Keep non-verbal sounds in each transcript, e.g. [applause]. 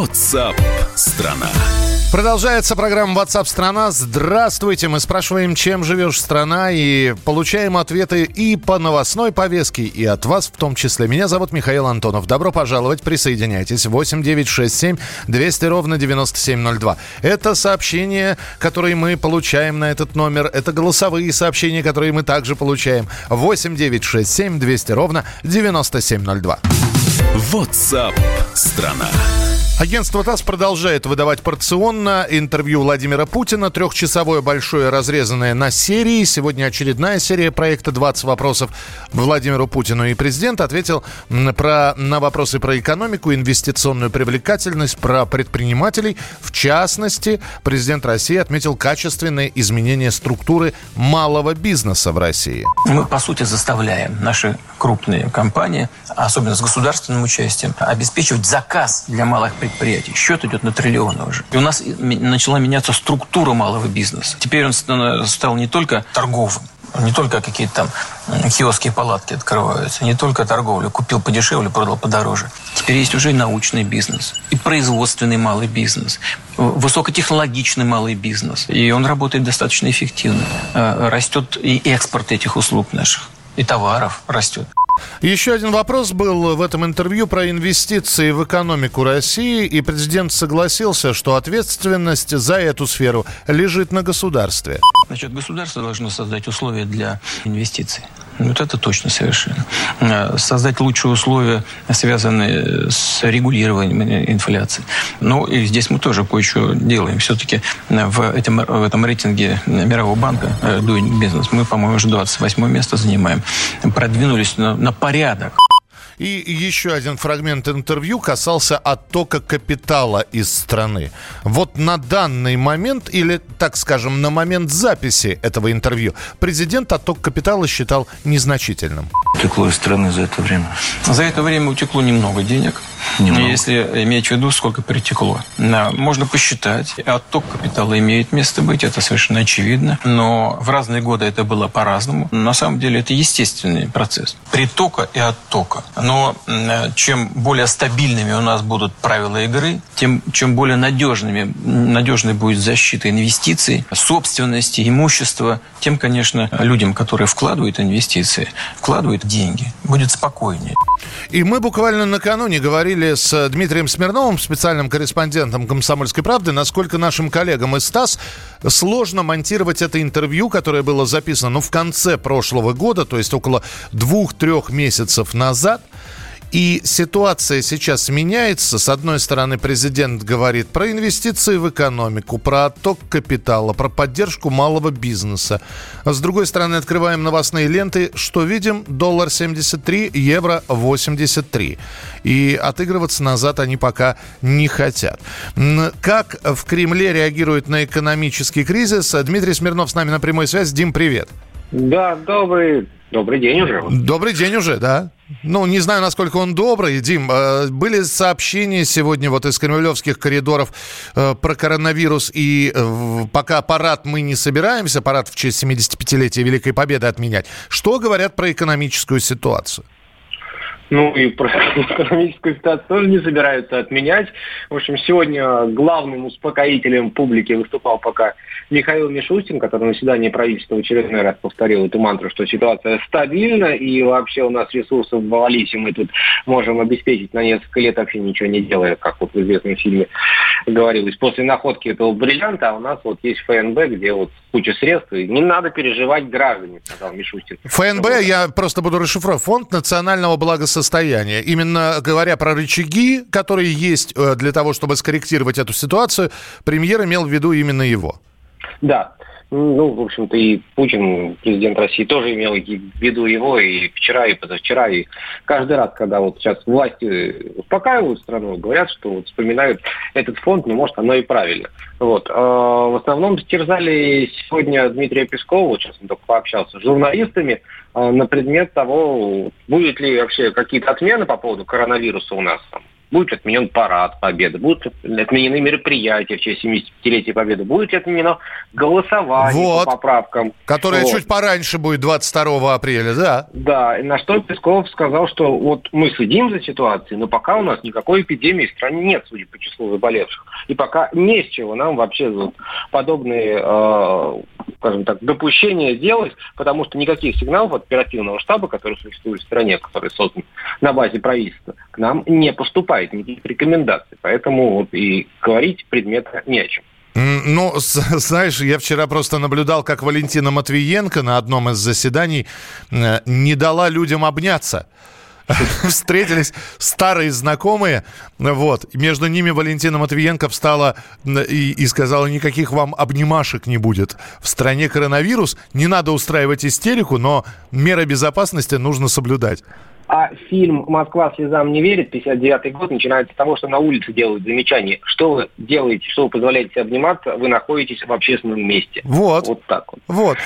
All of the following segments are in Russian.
WhatsApp страна. Продолжается программа WhatsApp страна. Здравствуйте. Мы спрашиваем, чем живешь страна, и получаем ответы и по новостной повестке, и от вас в том числе. Меня зовут Михаил Антонов. Добро пожаловать. Присоединяйтесь. 8967 200 ровно 9702. Это сообщения, которые мы получаем на этот номер. Это голосовые сообщения, которые мы также получаем. 8967 200 ровно 9702. WhatsApp страна. Агентство ТАСС продолжает выдавать порционно интервью Владимира Путина. Трехчасовое большое, разрезанное на серии. Сегодня очередная серия проекта «20 вопросов Владимиру Путину». И президент ответил про, на вопросы про экономику, инвестиционную привлекательность, про предпринимателей. В частности, президент России отметил качественные изменения структуры малого бизнеса в России. Мы, по сути, заставляем наши крупные компании, особенно с государственным участием, обеспечивать заказ для малых предприятий предприятий. Счет идет на триллионы уже. И у нас начала меняться структура малого бизнеса. Теперь он стал не только торговым, не только какие-то там киоски и палатки открываются, не только торговля. Купил подешевле, продал подороже. Теперь есть уже и научный бизнес, и производственный малый бизнес, высокотехнологичный малый бизнес. И он работает достаточно эффективно. Э, растет и экспорт этих услуг наших, и товаров растет. Еще один вопрос был в этом интервью про инвестиции в экономику России, и президент согласился, что ответственность за эту сферу лежит на государстве. Значит, государство должно создать условия для инвестиций. Вот это точно совершенно. Э, создать лучшие условия, связанные с регулированием инфляции. Ну, и здесь мы тоже кое-что делаем. Все-таки в этом, в этом рейтинге Мирового банка э, Doing Business мы, по-моему, уже 28 место занимаем. Продвинулись на, на порядок. И еще один фрагмент интервью касался оттока капитала из страны. Вот на данный момент, или, так скажем, на момент записи этого интервью, президент отток капитала считал незначительным. Утекло из страны за это время? За это время утекло немного денег. Немного. Если иметь в виду, сколько перетекло. Можно посчитать. Отток капитала имеет место быть, это совершенно очевидно. Но в разные годы это было по-разному. На самом деле это естественный процесс. Притока и оттока. Но чем более стабильными у нас будут правила игры, тем чем более надежными, надежной будет защита инвестиций, собственности, имущества, тем, конечно, людям, которые вкладывают инвестиции, вкладывают деньги, будет спокойнее. И мы буквально накануне говорили с Дмитрием Смирновым, специальным корреспондентом «Комсомольской правды», насколько нашим коллегам из ТАСС сложно монтировать это интервью, которое было записано ну, в конце прошлого года, то есть около двух-трех месяцев назад – и ситуация сейчас меняется. С одной стороны, президент говорит про инвестиции в экономику, про отток капитала, про поддержку малого бизнеса. А с другой стороны, открываем новостные ленты. Что видим? Доллар 73, евро 83. И отыгрываться назад они пока не хотят. Как в Кремле реагируют на экономический кризис? Дмитрий Смирнов с нами на прямой связи. Дим, привет. Да, добрый Добрый день уже. Добрый день уже, да. Ну, не знаю, насколько он добрый. Дим, э, были сообщения сегодня вот из кремлевских коридоров э, про коронавирус, и э, пока парад мы не собираемся, парад в честь 75-летия Великой Победы отменять. Что говорят про экономическую ситуацию? Ну и про [laughs] экономическую ситуацию тоже не собираются отменять. В общем, сегодня главным успокоителем публики выступал пока Михаил Мишустин, который на заседании правительства в очередной раз повторил эту мантру, что ситуация стабильна и вообще у нас ресурсов ввалить, и мы тут можем обеспечить на несколько лет вообще ничего не делая, как вот в известном фильме говорилось. После находки этого бриллианта а у нас вот есть ФНБ, где вот куча средств, и не надо переживать граждане, сказал Мишустин. ФНБ, я просто буду расшифровать, Фонд национального благосостояния. Именно говоря про рычаги, которые есть э, для того, чтобы скорректировать эту ситуацию, премьер имел в виду именно его. Да. Ну, в общем-то, и Путин, президент России, тоже имел в виду его и вчера, и позавчера, и каждый раз, когда вот сейчас власти успокаивают страну, говорят, что вот вспоминают этот фонд, ну, может, оно и правильно. Вот. А в основном терзали сегодня Дмитрия Пескова, сейчас он только пообщался, с журналистами а, на предмет того, будет ли вообще какие-то отмены по поводу коронавируса у нас там будет отменен парад Победы, будут отменены мероприятия в честь 75-летия Победы, будет отменено голосование вот. по поправкам. Которое вот. чуть пораньше будет 22 апреля, да? Да, на что Песков сказал, что вот мы следим за ситуацией, но пока у нас никакой эпидемии в стране нет, судя по числу заболевших. И пока не с чего нам вообще вот подобные, э, скажем так, допущения делать, потому что никаких сигналов от оперативного штаба, который существует в стране, который создан на базе правительства, к нам не поступает никаких рекомендаций. Поэтому вот и говорить предмета не о чем. Ну, [laughs] знаешь, я вчера просто наблюдал, как Валентина Матвиенко на одном из заседаний э, не дала людям обняться. [laughs] Встретились старые знакомые, вот. Между ними Валентина Матвиенко встала и, и сказала, никаких вам обнимашек не будет. В стране коронавирус, не надо устраивать истерику, но меры безопасности нужно соблюдать. А фильм «Москва слезам не верит», 59 год, начинается с того, что на улице делают замечание. Что вы делаете, что вы позволяете себе обниматься, вы находитесь в общественном месте. Вот. Вот так вот. Вот.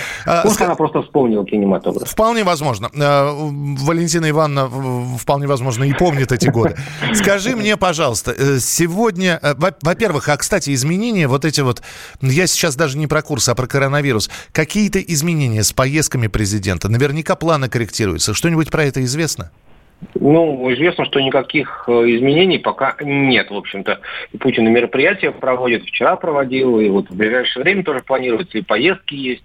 Пусть а, она просто вспомнила кинематограф. Вполне возможно. А, Валентина Ивановна вполне возможно и помнит эти годы. Скажи мне, пожалуйста, э, сегодня, э, во-первых, а, кстати, изменения вот эти вот, я сейчас даже не про курс, а про коронавирус, какие-то изменения с поездками президента? Наверняка планы корректируются. Что-нибудь про это известно? Ну, известно, что никаких э, изменений пока нет, в общем-то. И Путин и мероприятия проводит, вчера проводил, и вот в ближайшее время тоже планируется, и поездки есть.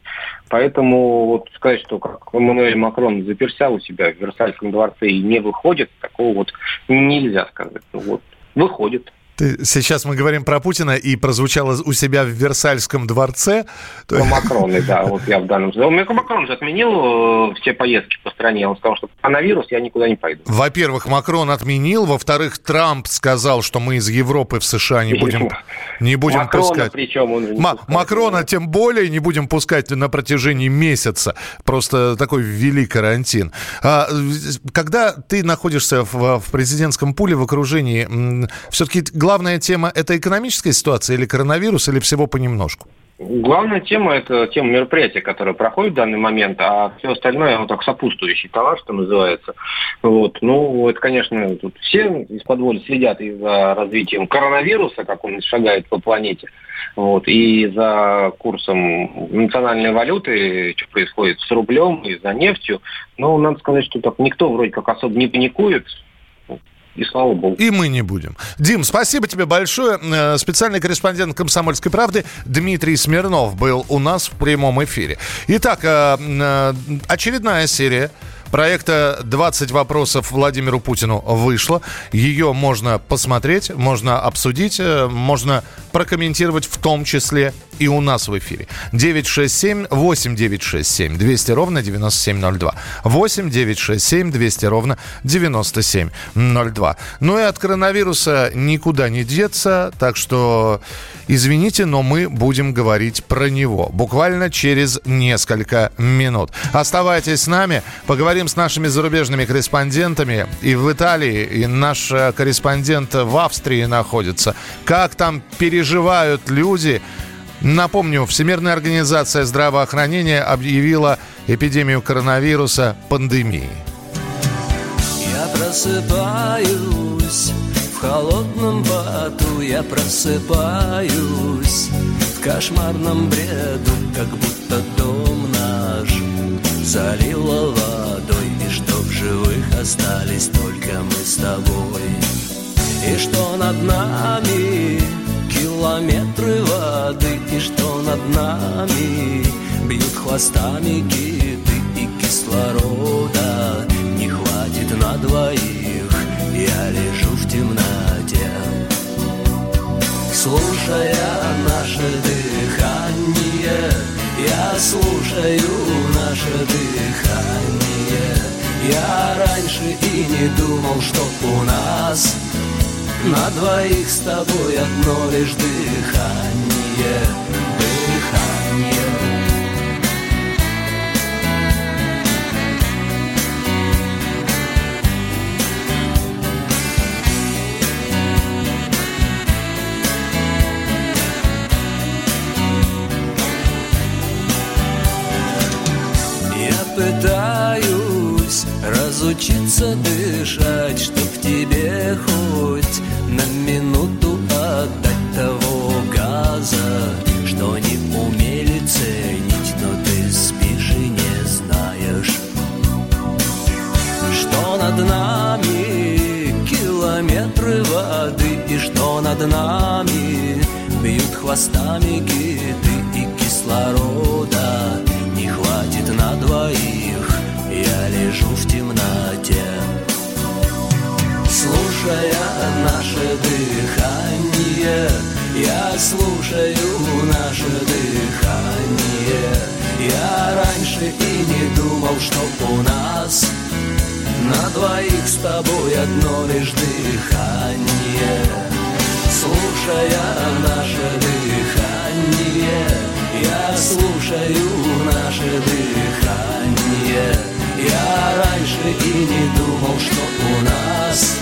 Поэтому вот сказать, что как Эммануэль Макрон заперся у себя в Версальском дворце и не выходит, такого вот нельзя сказать. Ну, вот, выходит. Ты, сейчас мы говорим про Путина, и прозвучало у себя в Версальском дворце. Про Макрона, да, вот я в данном случае. Макрон же отменил э, все поездки по стране. Он сказал, что коронавирус, я никуда не пойду. Во-первых, Макрон отменил. Во-вторых, Трамп сказал, что мы из Европы в США не будем, не будем Макрона, пускать. причем он не М- Макрона тем более не будем пускать на протяжении месяца. Просто такой великий карантин. А, когда ты находишься в, в президентском пуле в окружении, все-таки главная тема – это экономическая ситуация или коронавирус, или всего понемножку? Главная тема – это тема мероприятия, которое проходит в данный момент, а все остальное, вот так, сопутствующий товар, что называется. Вот. Ну, это, конечно, тут все из-под воли следят и за развитием коронавируса, как он шагает по планете, вот, и за курсом национальной валюты, что происходит с рублем и за нефтью. Но надо сказать, что так никто вроде как особо не паникует, и слава богу. И мы не будем. Дим, спасибо тебе большое. Э, специальный корреспондент «Комсомольской правды» Дмитрий Смирнов был у нас в прямом эфире. Итак, э, э, очередная серия проекта «20 вопросов Владимиру Путину» вышла. Ее можно посмотреть, можно обсудить, можно прокомментировать в том числе и у нас в эфире. 967-8967, 200 ровно 9702. 8 967 200 ровно 9702. Ну и от коронавируса никуда не деться, так что извините, но мы будем говорить про него буквально через несколько минут. Оставайтесь с нами, поговорим с нашими зарубежными корреспондентами и в Италии, и наш корреспондент в Австрии находится. Как там переживают люди, Напомню, Всемирная организация здравоохранения объявила эпидемию коронавируса пандемией. Я просыпаюсь в холодном поту, я просыпаюсь в кошмарном бреду, как будто дом наш залило водой, и что в живых остались только мы с тобой, и что над нами километры воды И что над нами бьют хвостами киты И кислорода. Не хватит на двоих Я лежу в темноте. Слушая наше дыхание Я слушаю наше дыхание. Я раньше и не думал, что у нас на двоих с тобой одно лишь дыхание, дыхание. Пытаюсь разучиться дышать, чтоб тебе хоть на минуту отдать того газа, что не умели ценить, но ты спишь и не знаешь, что над нами километры воды и что над нами бьют хвостами киты и кислорода не хватит на двоих, я лежу в темноте. Слушая дыхание, я слушаю наше дыхание. Я раньше и не думал, что у нас на двоих с тобой одно лишь дыхание. Слушая наше дыхание, я слушаю наше дыхание. Я раньше и не думал, что у нас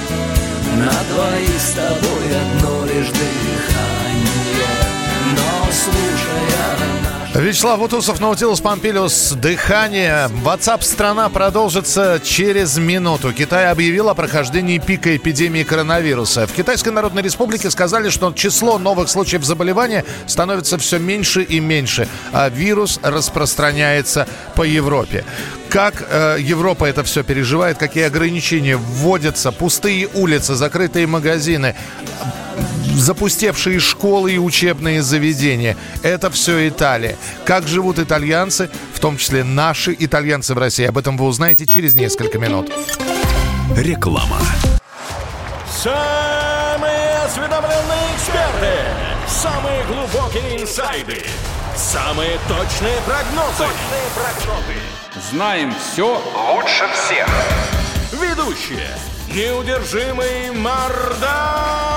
на двоих с тобой одно лишь дыхание. Но слушая Вячеслав Бутусов, Наутилус Помпилиус, дыхание. WhatsApp страна продолжится через минуту. Китай объявил о прохождении пика эпидемии коронавируса. В Китайской Народной Республике сказали, что число новых случаев заболевания становится все меньше и меньше, а вирус распространяется по Европе. Как э, Европа это все переживает, какие ограничения вводятся, пустые улицы, закрытые магазины, запустевшие школы и учебные заведения. Это все Италия. Как живут итальянцы, в том числе наши итальянцы в России. Об этом вы узнаете через несколько минут. Реклама. Самые осведомленные эксперты. Самые глубокие инсайды. Самые точные прогнозы. Точные прогнозы. Знаем все лучше всех. Ведущие. Неудержимый Мардан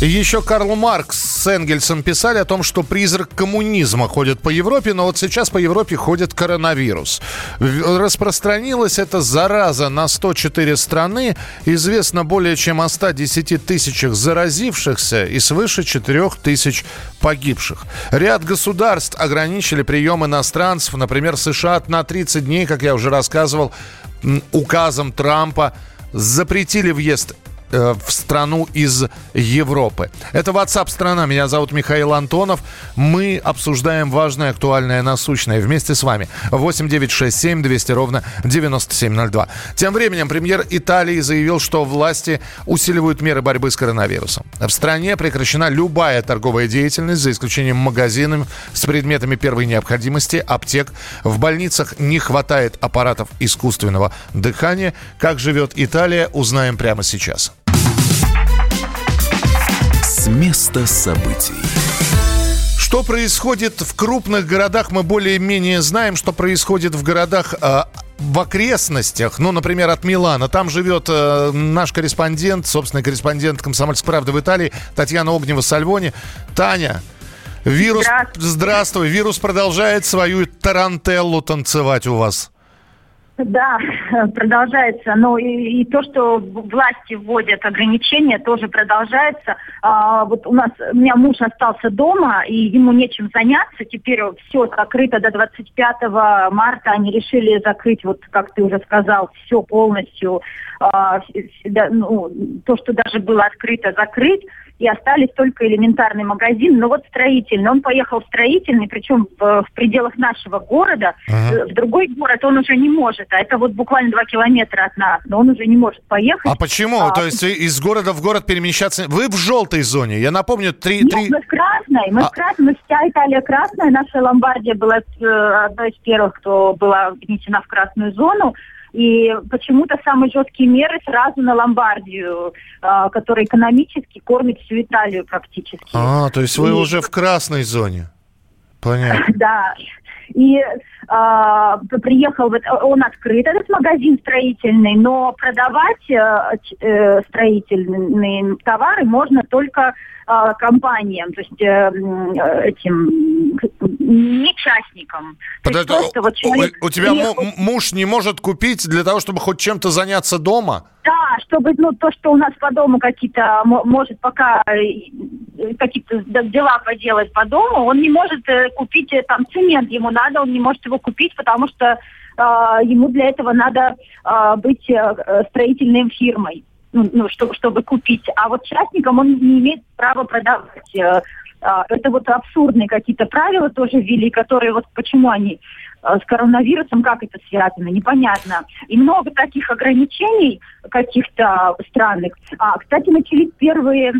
Еще Карл Маркс с Энгельсом писали о том, что призрак коммунизма ходит по Европе, но вот сейчас по Европе ходит коронавирус. Распространилась эта зараза на 104 страны. Известно более чем о 110 тысячах заразившихся и свыше 4 тысяч погибших. Ряд государств ограничили прием иностранцев, например, США на 30 дней, как я уже рассказывал, указом Трампа запретили въезд Э, в страну из Европы. Это WhatsApp страна. Меня зовут Михаил Антонов. Мы обсуждаем важное, актуальное, насущное вместе с вами. 8 9 6 7 200 ровно 9702. Тем временем премьер Италии заявил, что власти усиливают меры борьбы с коронавирусом. В стране прекращена любая торговая деятельность, за исключением магазинов с предметами первой необходимости, аптек. В больницах не хватает аппаратов искусственного дыхания. Как живет Италия, узнаем прямо сейчас с места событий. Что происходит в крупных городах, мы более-менее знаем, что происходит в городах э, в окрестностях, ну, например, от Милана. Там живет э, наш корреспондент, собственный корреспондент «Комсомольской правды» в Италии, Татьяна Огнева-Сальвони. Таня, вирус... Здравствуй. Здравствуй. Вирус продолжает свою тарантеллу танцевать у вас. Да, [laughs] продолжается. Но и, и то, что власти вводят ограничения, тоже продолжается. А, вот у нас у меня муж остался дома, и ему нечем заняться. Теперь все закрыто до 25 марта. Они решили закрыть, вот как ты уже сказал, все полностью. А, ну, то, что даже было открыто, закрыть и остались только элементарный магазин. Но вот строительный. Он поехал в строительный, причем в, в пределах нашего города. Ага. В другой город он уже не может. А это вот буквально два километра от нас. Но он уже не может поехать. А почему? А, То есть из города в город перемещаться... Вы в желтой зоне. Я напомню, три... Нет, 3... мы в красной. Мы а... в красной. Вся Италия красная. Наша Ломбардия была э, одной из первых, кто была внесена в красную зону. И почему-то самые жесткие меры сразу на Ломбардию, э, которая экономически кормит всю Италию практически. А, то есть вы и... уже в красной зоне. Понятно. [laughs] Да. И а, приехал, вот, он открыт, этот магазин строительный, но продавать э, э, строительные товары можно только а, компаниям, то есть э, э, этим не частникам. То есть Подожди, просто вот у- человек у тебя му- приехал- муж не может купить для того, чтобы хоть чем-то заняться дома? Да, чтобы, ну, то, что у нас по дому какие-то, мо- может пока э, какие-то дела поделать по дому, он не может э, купить э, там цемент, ему надо, он не может его купить, потому что э, ему для этого надо э, быть э, строительной фирмой, ну, ну, чтобы, чтобы купить. А вот частникам он не имеет права продавать. э, Это вот абсурдные какие-то правила тоже ввели, которые вот почему они э, с коронавирусом, как это связано, непонятно. И много таких ограничений каких-то странных. А, кстати, начались первые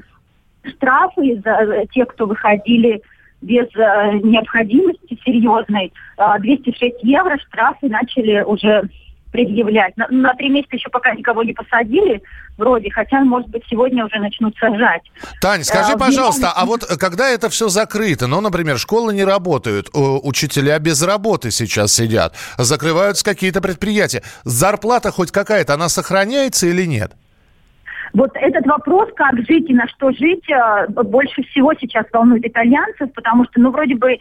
штрафы за тех, кто выходили без э, необходимости серьезной. А, 206 евро штрафы начали уже предъявлять. На, на три месяца еще пока никого не посадили, вроде, хотя, может быть, сегодня уже начнут сажать. Тань, скажи, А, в пожалуйста, а вот э, когда это все закрыто, ну, например, школы не работают, э, учителя без работы сейчас сидят, закрываются какие-то предприятия, зарплата хоть какая-то, она сохраняется или нет? Вот этот вопрос, как жить и на что жить, э, больше всего сейчас волнует итальянцев, потому что, ну, вроде бы э,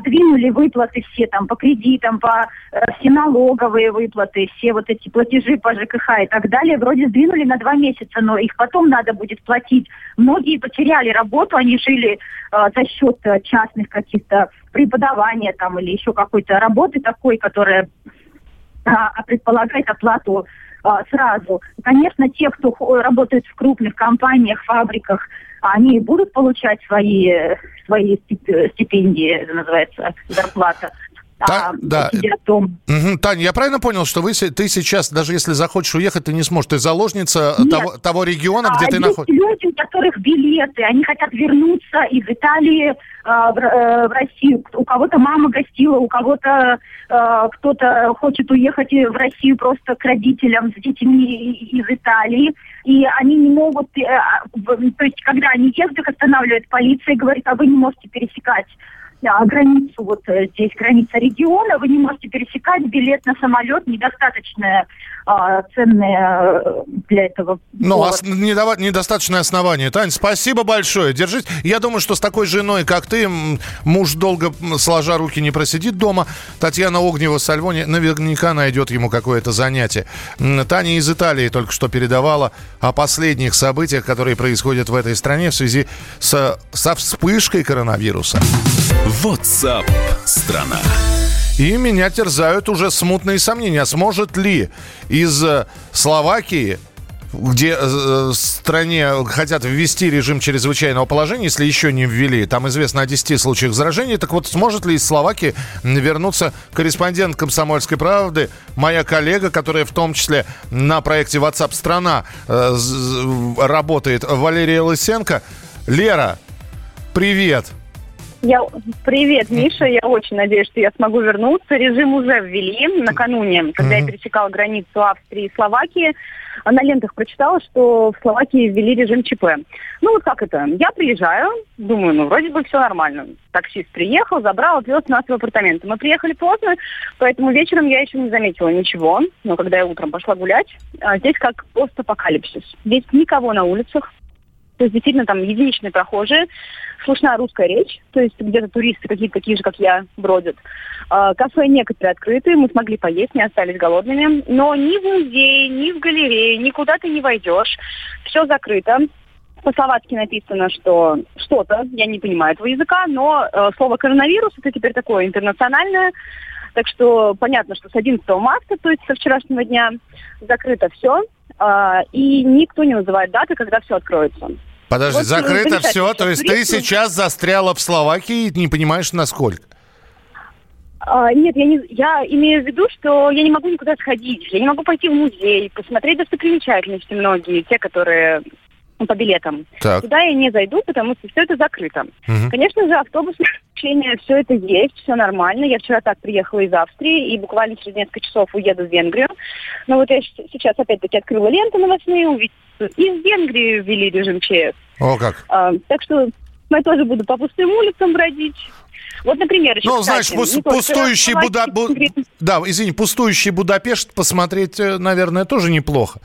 сдвинули выплаты все там по кредитам, по э, все налоговые выплаты, все вот эти платежи по ЖКХ и так далее, вроде сдвинули на два месяца, но их потом надо будет платить. Многие потеряли работу, они жили э, за счет частных каких-то преподавания там или еще какой-то работы такой, которая а, предполагает оплату а, сразу. Конечно, те, кто хо- работает в крупных компаниях, фабриках, они будут получать свои, э, свои стип- стипендии, называется, зарплата. Да, А, да. дома. Мгм. Таня, я правильно понял, что вы, ты сейчас, даже если захочешь уехать, ты не сможешь, ты заложница Нет. того, того региона, где А ты находишься? люди, у которых билеты, они хотят вернуться из Италии в, Р- э, в Россию. У кого-то мама гостила, у кого-то а, кто-то хочет уехать в Россию просто к родителям с детьми из Италии. И они не могут, э, а, то есть когда они ездят, их останавливает полиция и говорит, а вы не можете пересекать границу, вот э, здесь граница региона, вы не можете пересекать, билет на самолет недостаточно а, ценное э, для этого. Ну, повод. ос- недова- недостаточное основание. Тань, спасибо большое. Держись. Я думаю, что с такой женой, как ты, муж долго сложа руки не просидит дома. Татьяна Огнева с Альвони наверняка найдет ему какое-то занятие. Таня из Италии только что передавала о последних событиях, которые происходят в этой стране в связи со, со вспышкой коронавируса. WhatsApp страна. И меня терзают уже смутные сомнения. Сможет ли из э, Словакии где э, в стране хотят ввести режим чрезвычайного положения, если еще не ввели, там известно о 10 случаях заражения, так вот сможет ли из Словакии вернуться корреспондент «Комсомольской правды», моя коллега, которая в том числе на проекте WhatsApp страна э, работает, Валерия Лысенко. Лера, привет! Я... Привет, Миша. Я очень надеюсь, что я смогу вернуться. Режим уже ввели накануне, когда я пересекала границу Австрии и Словакии. На лентах прочитала, что в Словакии ввели режим ЧП. Ну вот как это? Я приезжаю, думаю, ну вроде бы все нормально. Таксист приехал, забрал, отвез нас в апартаменты. Мы приехали поздно, поэтому вечером я еще не заметила ничего. Но когда я утром пошла гулять, а, здесь как постапокалипсис. Здесь никого на улицах, то есть действительно там единичные прохожие, слышна русская речь, то есть где-то туристы какие-то такие же, как я, бродят. А, Кафе некоторые открыты, мы смогли поесть, не остались голодными. Но ни в музей, ни в галерее, никуда ты не войдешь. Все закрыто. По-словацки написано, что что-то, я не понимаю этого языка, но э, слово коронавирус это теперь такое интернациональное. Так что понятно, что с 11 марта, то есть со вчерашнего дня, закрыто все. и никто не называет даты, когда все откроется. Подожди, Вот, закрыто все, то есть ты сейчас застряла в Словакии и не понимаешь, насколько? А, нет, я, не, я имею в виду, что я не могу никуда сходить. Я не могу пойти в музей, посмотреть достопримечательности многие, те, которые ну, по билетам. Так. Туда я не зайду, потому что все это закрыто. Мгм. Конечно же, автобусное общение, все это есть, все нормально. Я вчера так приехала из Австрии и буквально через несколько часов уеду в Венгрию. Но вот я сейчас опять-таки открыла ленту новостные, увидела, что из Венгрии ввели режим ЧС. О, как. А, так что я тоже буду по пустым улицам бродить. Вот, например, еще, Ну, кстати, знаешь, пус- пустующий Буда... Бу- Да, извини, пустующий Будапешт посмотреть, э, наверное, тоже неплохо.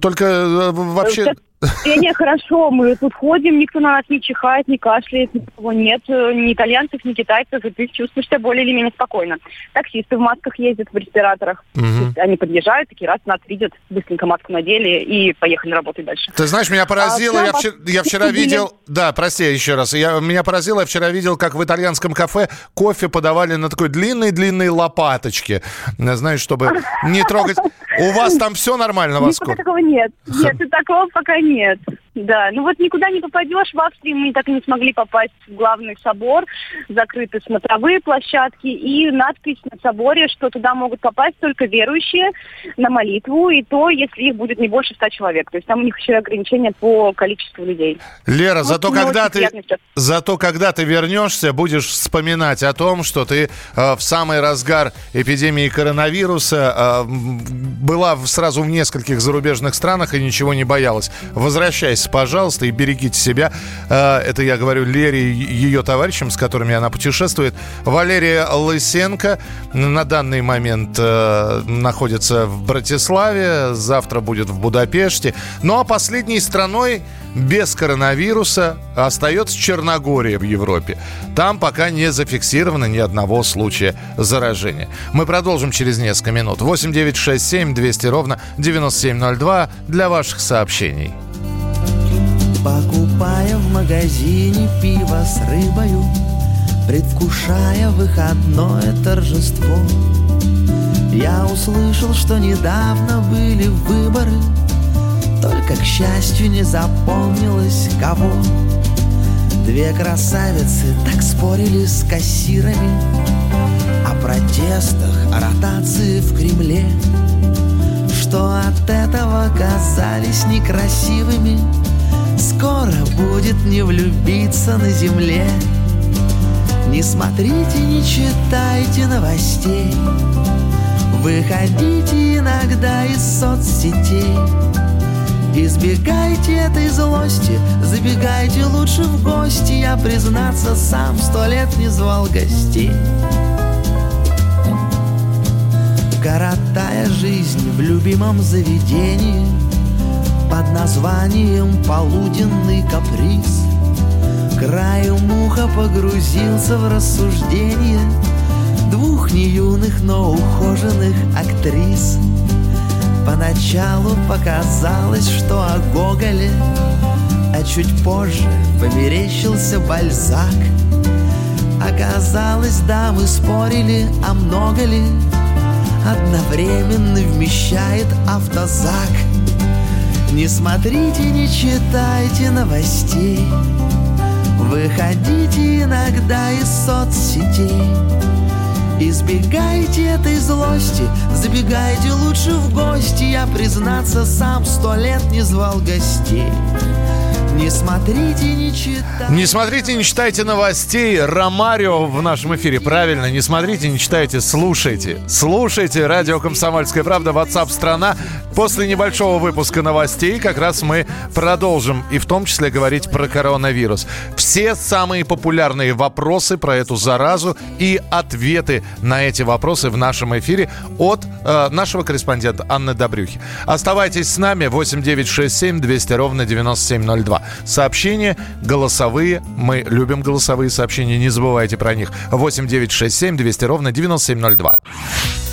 Только э, вообще... Не, хорошо, мы тут ходим, никто на нас не чихает, не кашляет, никого нет, э, ни итальянцев, ни китайцев, и ты чувствуешь себя более или менее спокойно. Таксисты в масках ездят, в респираторах. То есть Они подъезжают, такие раз нас видят, быстренько маску надели и поехали работать дальше. Ты знаешь, меня поразило, А, я, вчера, я вчера видел, да, прости еще раз, я, меня поразило, я вчера видел, как в итальянском кафе кофе подавали на такой длинной-длинной лопаточке, Э, знаешь, чтобы не трогать. У вас там все нормально, Никуда Васко? такого нет. [laughs] Нет, такого пока нет. Да, ну вот никуда не попадешь. В Австрии мы так и не смогли попасть в главный собор. Закрыты смотровые площадки. И надпись на соборе, что туда могут попасть только верующие на молитву. И то, если их будет не больше ста человек. То есть там у них еще ограничения по количеству людей. Лера, Вот зато когда ты, зато когда ты вернешься, будешь вспоминать о том, что ты э, в самый разгар эпидемии коронавируса э, была сразу в нескольких зарубежных странах и ничего не боялась. Возвращайся, пожалуйста, и берегите себя. Э, это я говорю Лере и ее товарищам, с которыми она путешествует. Валерия Лысенко на данный момент э, находится в Братиславе, завтра будет в Будапеште. Ну а последней страной без коронавируса остается Черногория в Европе. Там пока не зафиксировано ни одного случая заражения. Мы продолжим через несколько минут. 8 9 6 7 200 ровно 9702 для ваших сообщений. Покупая в магазине пиво с рыбою Предвкушая выходное торжество. Я услышал, что недавно были выборы Только, к счастью, не запомнилось кого. Две красавицы так спорили с кассирами О протестах, о ротации в Кремле Что от этого казались некрасивыми Скоро будет не влюбиться на земле. Не смотрите, не читайте новостей. Выходите иногда из соцсетей. Избегайте этой злости, забегайте лучше в гости. Я, признаться, сам сто лет не звал гостей. Коротая жизнь в любимом заведении Под названием «Полуденный каприз» Краем уха погрузился в рассуждение Двух неюных, но ухоженных актрис. Поначалу показалось, что о Гоголе А чуть позже померещился Бальзак. Оказалось, дамы спорили, а много ли? Одновременно вмещает автозак Не смотрите, не читайте новостей Выходите иногда из соцсетей Избегайте этой злости, забегайте лучше в гости Я, признаться, сам сто лет не звал гостей Не смотрите, не читайте Не смотрите, не читайте новостей. Ромарио в нашем эфире. Правильно, не смотрите, не читайте, слушайте. Слушайте радио «Комсомольская правда», WhatsApp страна. После небольшого выпуска новостей как раз мы продолжим и в том числе говорить про коронавирус. Все самые популярные вопросы про эту заразу и ответы на эти вопросы в нашем эфире от э, нашего корреспондента Анны Добрюхи. Оставайтесь с нами 8967 200 ровно 9702. Сообщения голосовые. Мы любим голосовые сообщения, не забывайте про них. 8967 200 ровно 9702.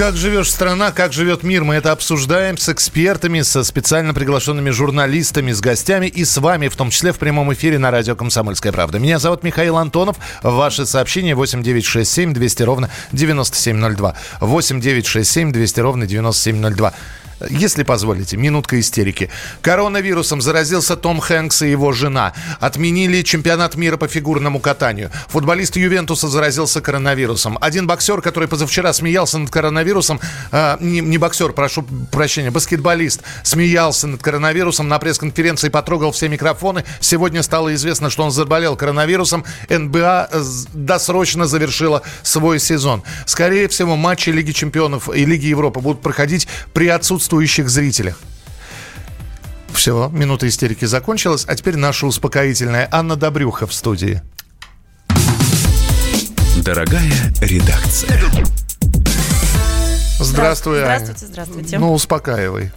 Как живешь страна, как живет мир, мы это обсуждаем с экспертами, со специально приглашенными журналистами, с гостями и с вами, в том числе в прямом эфире на радио «Комсомольская правда». Меня зовут Михаил Антонов. Ваши сообщения 8967 200 ровно 9702. 8967 200 ровно 9702. Если позволите, минутка истерики. Коронавирусом заразился Том Хэнкс и его жена. Отменили чемпионат мира по фигурному катанию. Футболист Ювентуса заразился коронавирусом. Один боксер, который позавчера смеялся над коронавирусом, э, не, не боксер, прошу прощения, баскетболист, смеялся над коронавирусом на пресс-конференции, потрогал все микрофоны. Сегодня стало известно, что он заболел коронавирусом. НБА э, досрочно завершила свой сезон. Скорее всего, матчи Лиги чемпионов и Лиги Европы будут проходить при отсутствии отсутствующих зрителях. Все, минута истерики закончилась. А теперь наша успокоительная Анна Добрюха в студии. Дорогая редакция. Здравствуй, Аня. Здравствуйте, здравствуйте. Ну, успокаивай.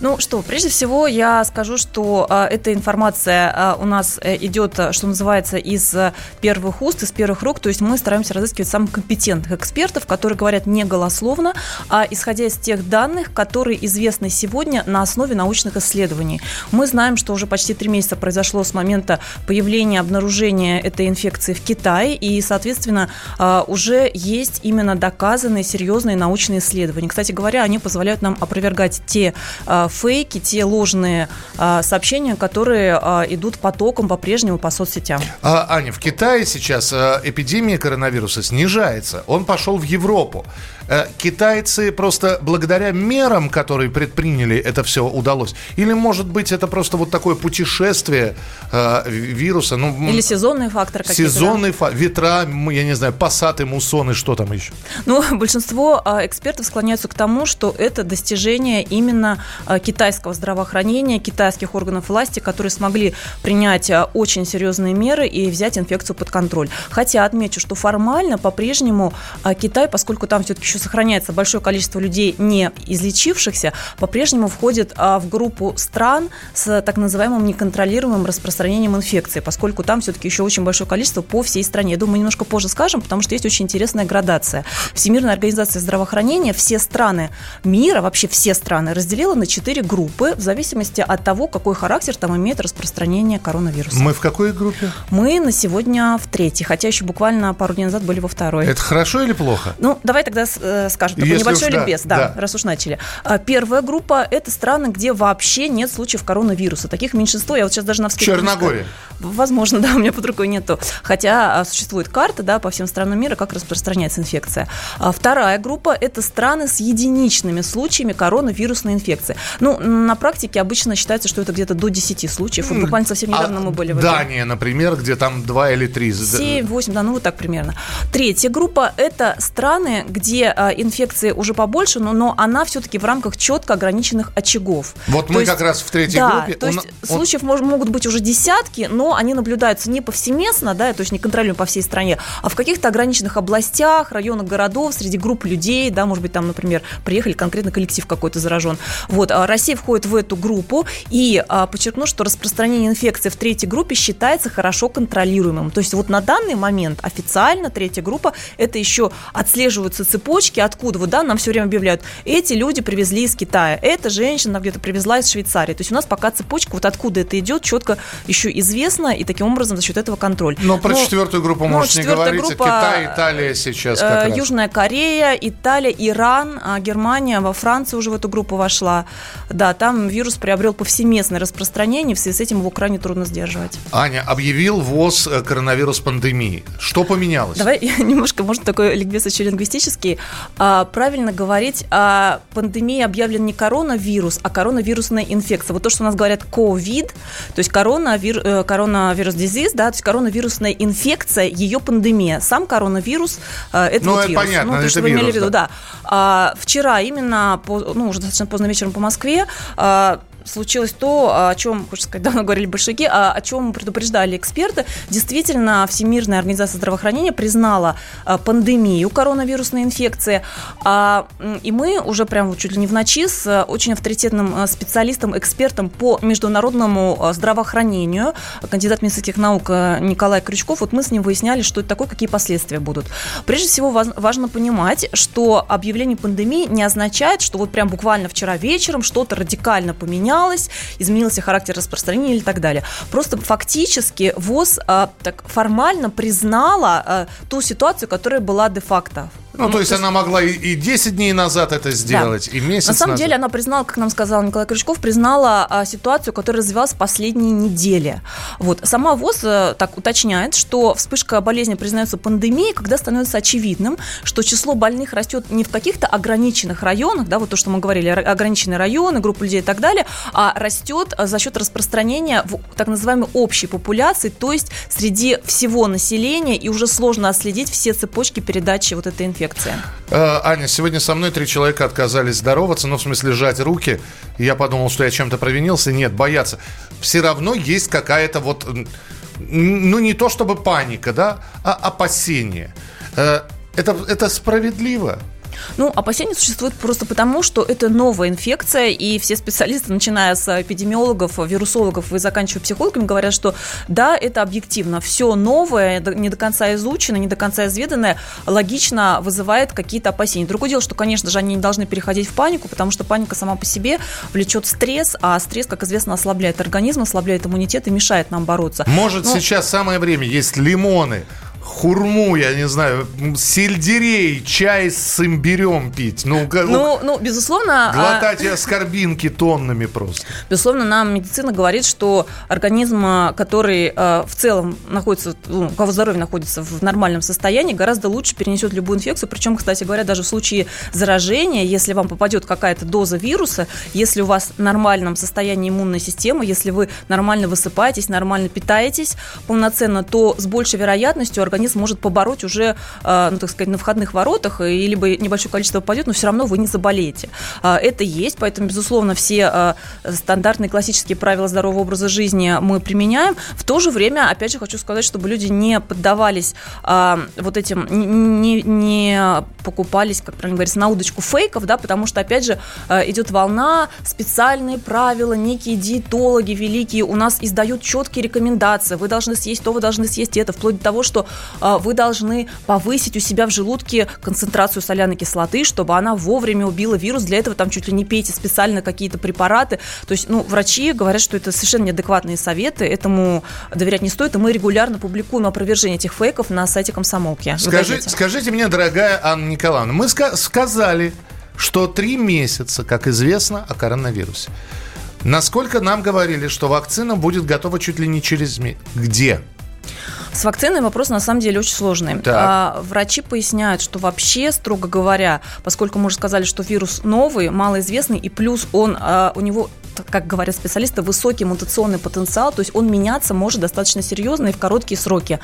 Ну что, прежде всего я скажу, что э, эта информация э, у нас э, идет, что называется, из э, первых уст, из первых рук. То есть мы стараемся разыскивать самых компетентных экспертов, которые говорят не голословно, а исходя из тех данных, которые известны сегодня на основе научных исследований. Мы знаем, что уже почти три месяца произошло с момента появления, обнаружения этой инфекции в Китае, и, соответственно, э, уже есть именно доказанные серьезные научные исследования. Кстати говоря, они позволяют нам опровергать те Э, фейки, те ложные э, сообщения, которые э, идут потоком по-прежнему по соцсетям. А, Аня, в Китае сейчас эпидемия коронавируса снижается. Он пошел в Европу. Э, китайцы просто благодаря мерам, которые предприняли, это все удалось? Или, может быть, это просто вот такое путешествие э, вируса? Ну, Или сезонные факторы какие-то? Сезонные да? факторы, ветра, я не знаю, пассаты, муссоны, что там еще? Ну, [laughs] большинство э, экспертов склоняются к тому, что это достижение именно э, китайского здравоохранения, китайских органов власти, которые смогли принять э, очень серьезные меры и взять инфекцию под контроль. Хотя отмечу, что формально по-прежнему Китай, поскольку там все-таки еще сохраняется большое количество людей, не излечившихся, по-прежнему входит а, в группу стран с так называемым неконтролируемым распространением инфекции, поскольку там все-таки еще очень большое количество по всей стране. Я думаю, немножко позже скажем, потому что есть очень интересная градация. Всемирная организация здравоохранения все страны мира, вообще все страны, разделила на четыре группы в зависимости от того, какой характер там имеет распространение коронавируса. Мы в какой группе? Мы на сегодня в третьей, хотя еще буквально пару дней назад были во второй. Это хорошо или плохо? Ну, давай тогда э, скажем, такой Если небольшой уж, ликбез, да, да, да, раз уж начали. А, первая группа – это страны, где вообще нет случаев коронавируса. Таких меньшинство, я вот сейчас даже на вскидку Черногория. Возможно, [laughs] да, у меня под рукой нету. Хотя а, существует карта, да, по всем странам мира, как распространяется инфекция. А вторая группа – это страны с единичными случаями коронавирусной инфекции. Ну, на практике обычно считается, что это где-то до 10 случаев. Вот буквально совсем недавно а мы были в этом. Дания, например, где там 2 или 3. 7, 8, да, ну вот так примерно. Третья группа – это страны, где инфекции уже побольше, но, но она все-таки в рамках четко ограниченных очагов. Вот то мы есть, как раз в третьей да, группе. То есть он, случаев он... могут быть уже десятки, но они наблюдаются не повсеместно, да, то есть не контролируем по всей стране, а в каких-то ограниченных областях, районах городов, среди групп людей, да, может быть, там, например, приехали конкретно коллектив какой-то заражен. Вот, а Россия входит в эту группу и а, подчеркну, что распространение инфекции в третьей группе считается хорошо контролируемым. То есть вот на данный момент официально третья группа это еще отслеживаются цепочки, откуда вот, да, нам все время объявляют, эти люди привезли из Китая, эта женщина где-то привезла из Швейцарии. То есть у нас пока цепочка, вот откуда это идет, четко еще известно, и таким образом за счет этого контроль. Но про Но, четвертую группу ну, можешь не говорить. Группа, Китай, Италия сейчас как э, Южная Корея, Италия, Иран, а Германия, во Франции уже в эту группу вошла. Да, там вирус приобрел повсеместное распространение, в связи с этим его крайне трудно сдерживать. Аня, объявил ВОЗ э, коронавирус пандемии. Что поменялось? Давай [laughs] немножко, может, такой ликбез еще лингвистический. А, правильно говорить о пандемии объявлен не коронавирус, а коронавирусная инфекция. Вот то, что у нас говорят COVID, то есть коронавир, э, коронавирус дизиз, да, то есть коронавирусная инфекция, ее пандемия. Сам коронавирус э, это ну, вот это вирус. понятно, ну, то, это что вы имели в виду, да. да. А, вчера именно, по, ну, уже достаточно поздно вечером по Москве, а, случилось то, о чем, хочется сказать, давно говорили большевики, а о чем предупреждали эксперты. Действительно, Всемирная организация здравоохранения признала а, пандемию коронавирусной инфекции. А, и мы уже прям чуть ли не в ночи с очень авторитетным а, специалистом, экспертом по международному здравоохранению, кандидат медицинских наук Николай Крючков, вот мы с ним выясняли, что это такое, какие последствия будут. Прежде всего, важно понимать, что объявление пандемии не означает, что вот прям буквально вчера вечером что-то радикально поменялось, поменялось, изменился характер распространения или так далее. Просто фактически ВОЗ а, так формально признала а, ту ситуацию, которая была де-факто Ну, то есть она могла и, и 10 дней назад это сделать, и месяц На самом назад. деле она признала, как нам сказал Николай Крючков, признала а, ситуацию, которая развивалась в последние недели. Вот. Сама ВОЗ а, так уточняет, что вспышка болезни признается пандемией, когда становится очевидным, что число больных растет не в каких-то ограниченных районах, да, вот то, что мы говорили, ра- ограниченные районы, группы людей и так далее, а растет а, за счет распространения в так называемой общей популяции, то есть среди всего населения, и уже сложно отследить все цепочки передачи вот этой инфекции. Э, Аня, сегодня со мной три человека отказались здороваться, ну, в смысле, сжать руки. Я подумал, что я чем-то провинился. Нет, бояться. Все равно есть какая-то вот, ну, не то чтобы паника, да, а опасение. Э, Это, это справедливо. Ну, опасения существуют просто потому, что это новая инфекция, и все специалисты, начиная с эпидемиологов, вирусологов и заканчивая психологами, говорят, что да, это объективно. Все новое, не до конца изучено, не до конца изведанное, логично вызывает какие-то опасения. Другое дело, что, конечно же, они не должны переходить в панику, потому что паника сама по себе влечет стресс, а стресс, как известно, ослабляет организм, ослабляет иммунитет и мешает нам бороться. Может, Ну, сейчас самое время есть лимоны, хурму, я не знаю, сельдерей, чай с имбирем пить. Ну, га- Ну, ну, безусловно... а, глотать аскорбинки тоннами просто. Безусловно, нам медицина говорит, что организм, а, который а, в целом находится, ну, у кого здоровье находится в нормальном состоянии, гораздо лучше перенесет любую инфекцию. Причем, кстати говоря, даже в случае заражения, если вам попадет какая-то доза вируса, если у вас в нормальном состоянии иммунной системы, если вы нормально высыпаетесь, нормально питаетесь полноценно, то с большей вероятностью организм может побороть уже, а, ну, так сказать, на входных воротах, и либо небольшое количество попадет, но все равно вы не заболеете. А, Это есть, поэтому, безусловно, все стандартные классические правила здорового образа жизни мы применяем. В то же время, опять же, хочу сказать, чтобы люди не поддавались вот этим, не, не покупались, как правильно говорится, на удочку фейков, да, потому что, опять же, идет волна, специальные правила, некие диетологи великие у нас издают четкие рекомендации. Вы должны съесть то, вы должны съесть это, вплоть до того, что вы должны повысить у себя в желудке концентрацию соляной кислоты, чтобы она вовремя убила вирус. Для этого там чуть ли не пейте специально какие-то препараты. То есть, ну, врачи говорят, что это совершенно неадекватные советы, этому доверять не стоит. И мы регулярно публикуем опровержение этих фейков на сайте комсомолки. Скажи, скажите мне, дорогая Анна Николаевна, мы ска- сказали, что три месяца, как известно, о коронавирусе. Насколько нам говорили, что вакцина будет готова чуть ли не через месяц? Где? С вакциной вопрос на самом деле очень сложный. Так. А, врачи поясняют, что вообще, строго говоря, поскольку мы уже сказали, что вирус новый, малоизвестный, и плюс он, а, у него как говорят специалисты, высокий мутационный потенциал, то есть он меняться может достаточно серьезно и в короткие сроки.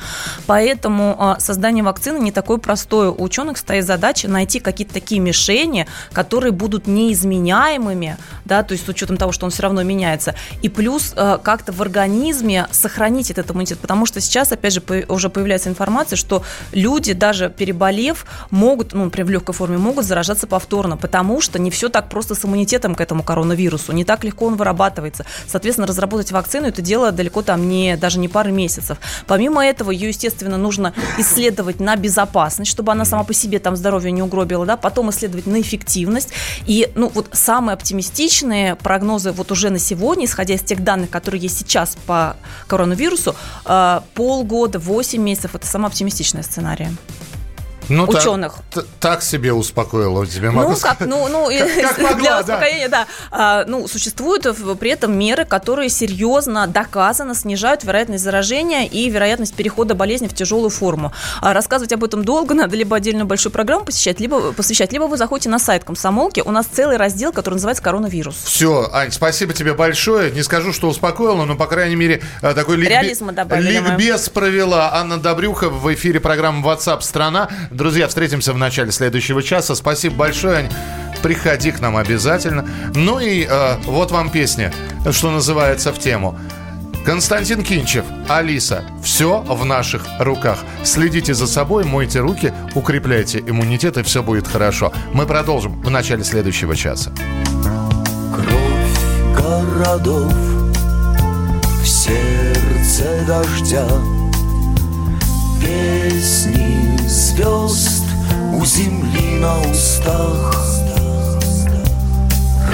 Поэтому а, создание вакцины не такое простое. У ученых стоит задача найти какие-то такие мишени, которые будут неизменяемыми, да, то есть с учетом того, что он все равно меняется, и плюс а, как-то в организме сохранить этот иммунитет, потому что сейчас, опять же, уже появляется информация, что люди, даже переболев, могут, ну, например, в легкой форме, могут заражаться повторно, потому что не все так просто с иммунитетом к этому коронавирусу, не так легко он вырабатывается. Соответственно, разработать вакцину это дело далеко там не, даже не пары месяцев. Помимо этого, ее, естественно, нужно исследовать на безопасность, чтобы она сама по себе там здоровье не угробила, да, потом исследовать на эффективность. И, ну, вот самые оптимистичные прогнозы вот уже на сегодня, исходя из тех данных, которые есть сейчас по коронавирусу, э, полгода, 8 месяцев, это самый оптимистичный сценарий. Ну, так- Ученых. т- Так, себе успокоила тебе, могу Ну, сказать. как, ну, ну, [laughs] Как- как [laughs] могла, для да. успокоения, да. А, ну, существуют при этом меры, которые серьезно, доказанно снижают вероятность заражения и вероятность перехода болезни в тяжелую форму. А рассказывать об этом долго, [laughs] надо либо отдельную большую программу посещать, либо посвящать, либо вы заходите на сайт комсомолки, у нас целый раздел, который называется «Коронавирус». Все, Ань, спасибо тебе большое. Не скажу, что успокоила, но, по крайней мере, э, такой ликбе- Реализма добавили ликбез провела Анна Добрюха в эфире программы WhatsApp страна. Друзья, встретимся в начале следующего часа. Спасибо большое, Ань. Приходи к нам обязательно. Ну и э, вот вам песня, что называется в тему. Константин Кинчев, Алиса, все в наших руках. Следите за собой, мойте руки, укрепляйте иммунитет, и все будет хорошо. Мы продолжим в начале следующего часа. городов В сердце дождя Песни звезд у земли на устах.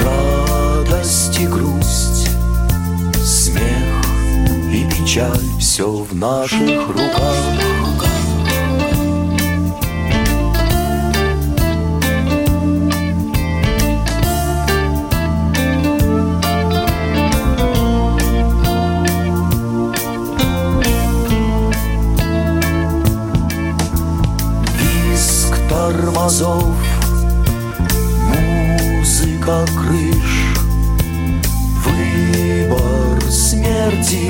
Радость и грусть Смех и печаль Все в наших руках зов Музыка крыш Выбор смерти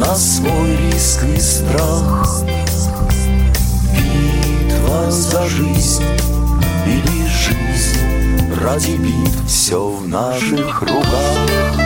на свой риск и страх. Битва за жизнь или жизнь ради битв Все в наших руках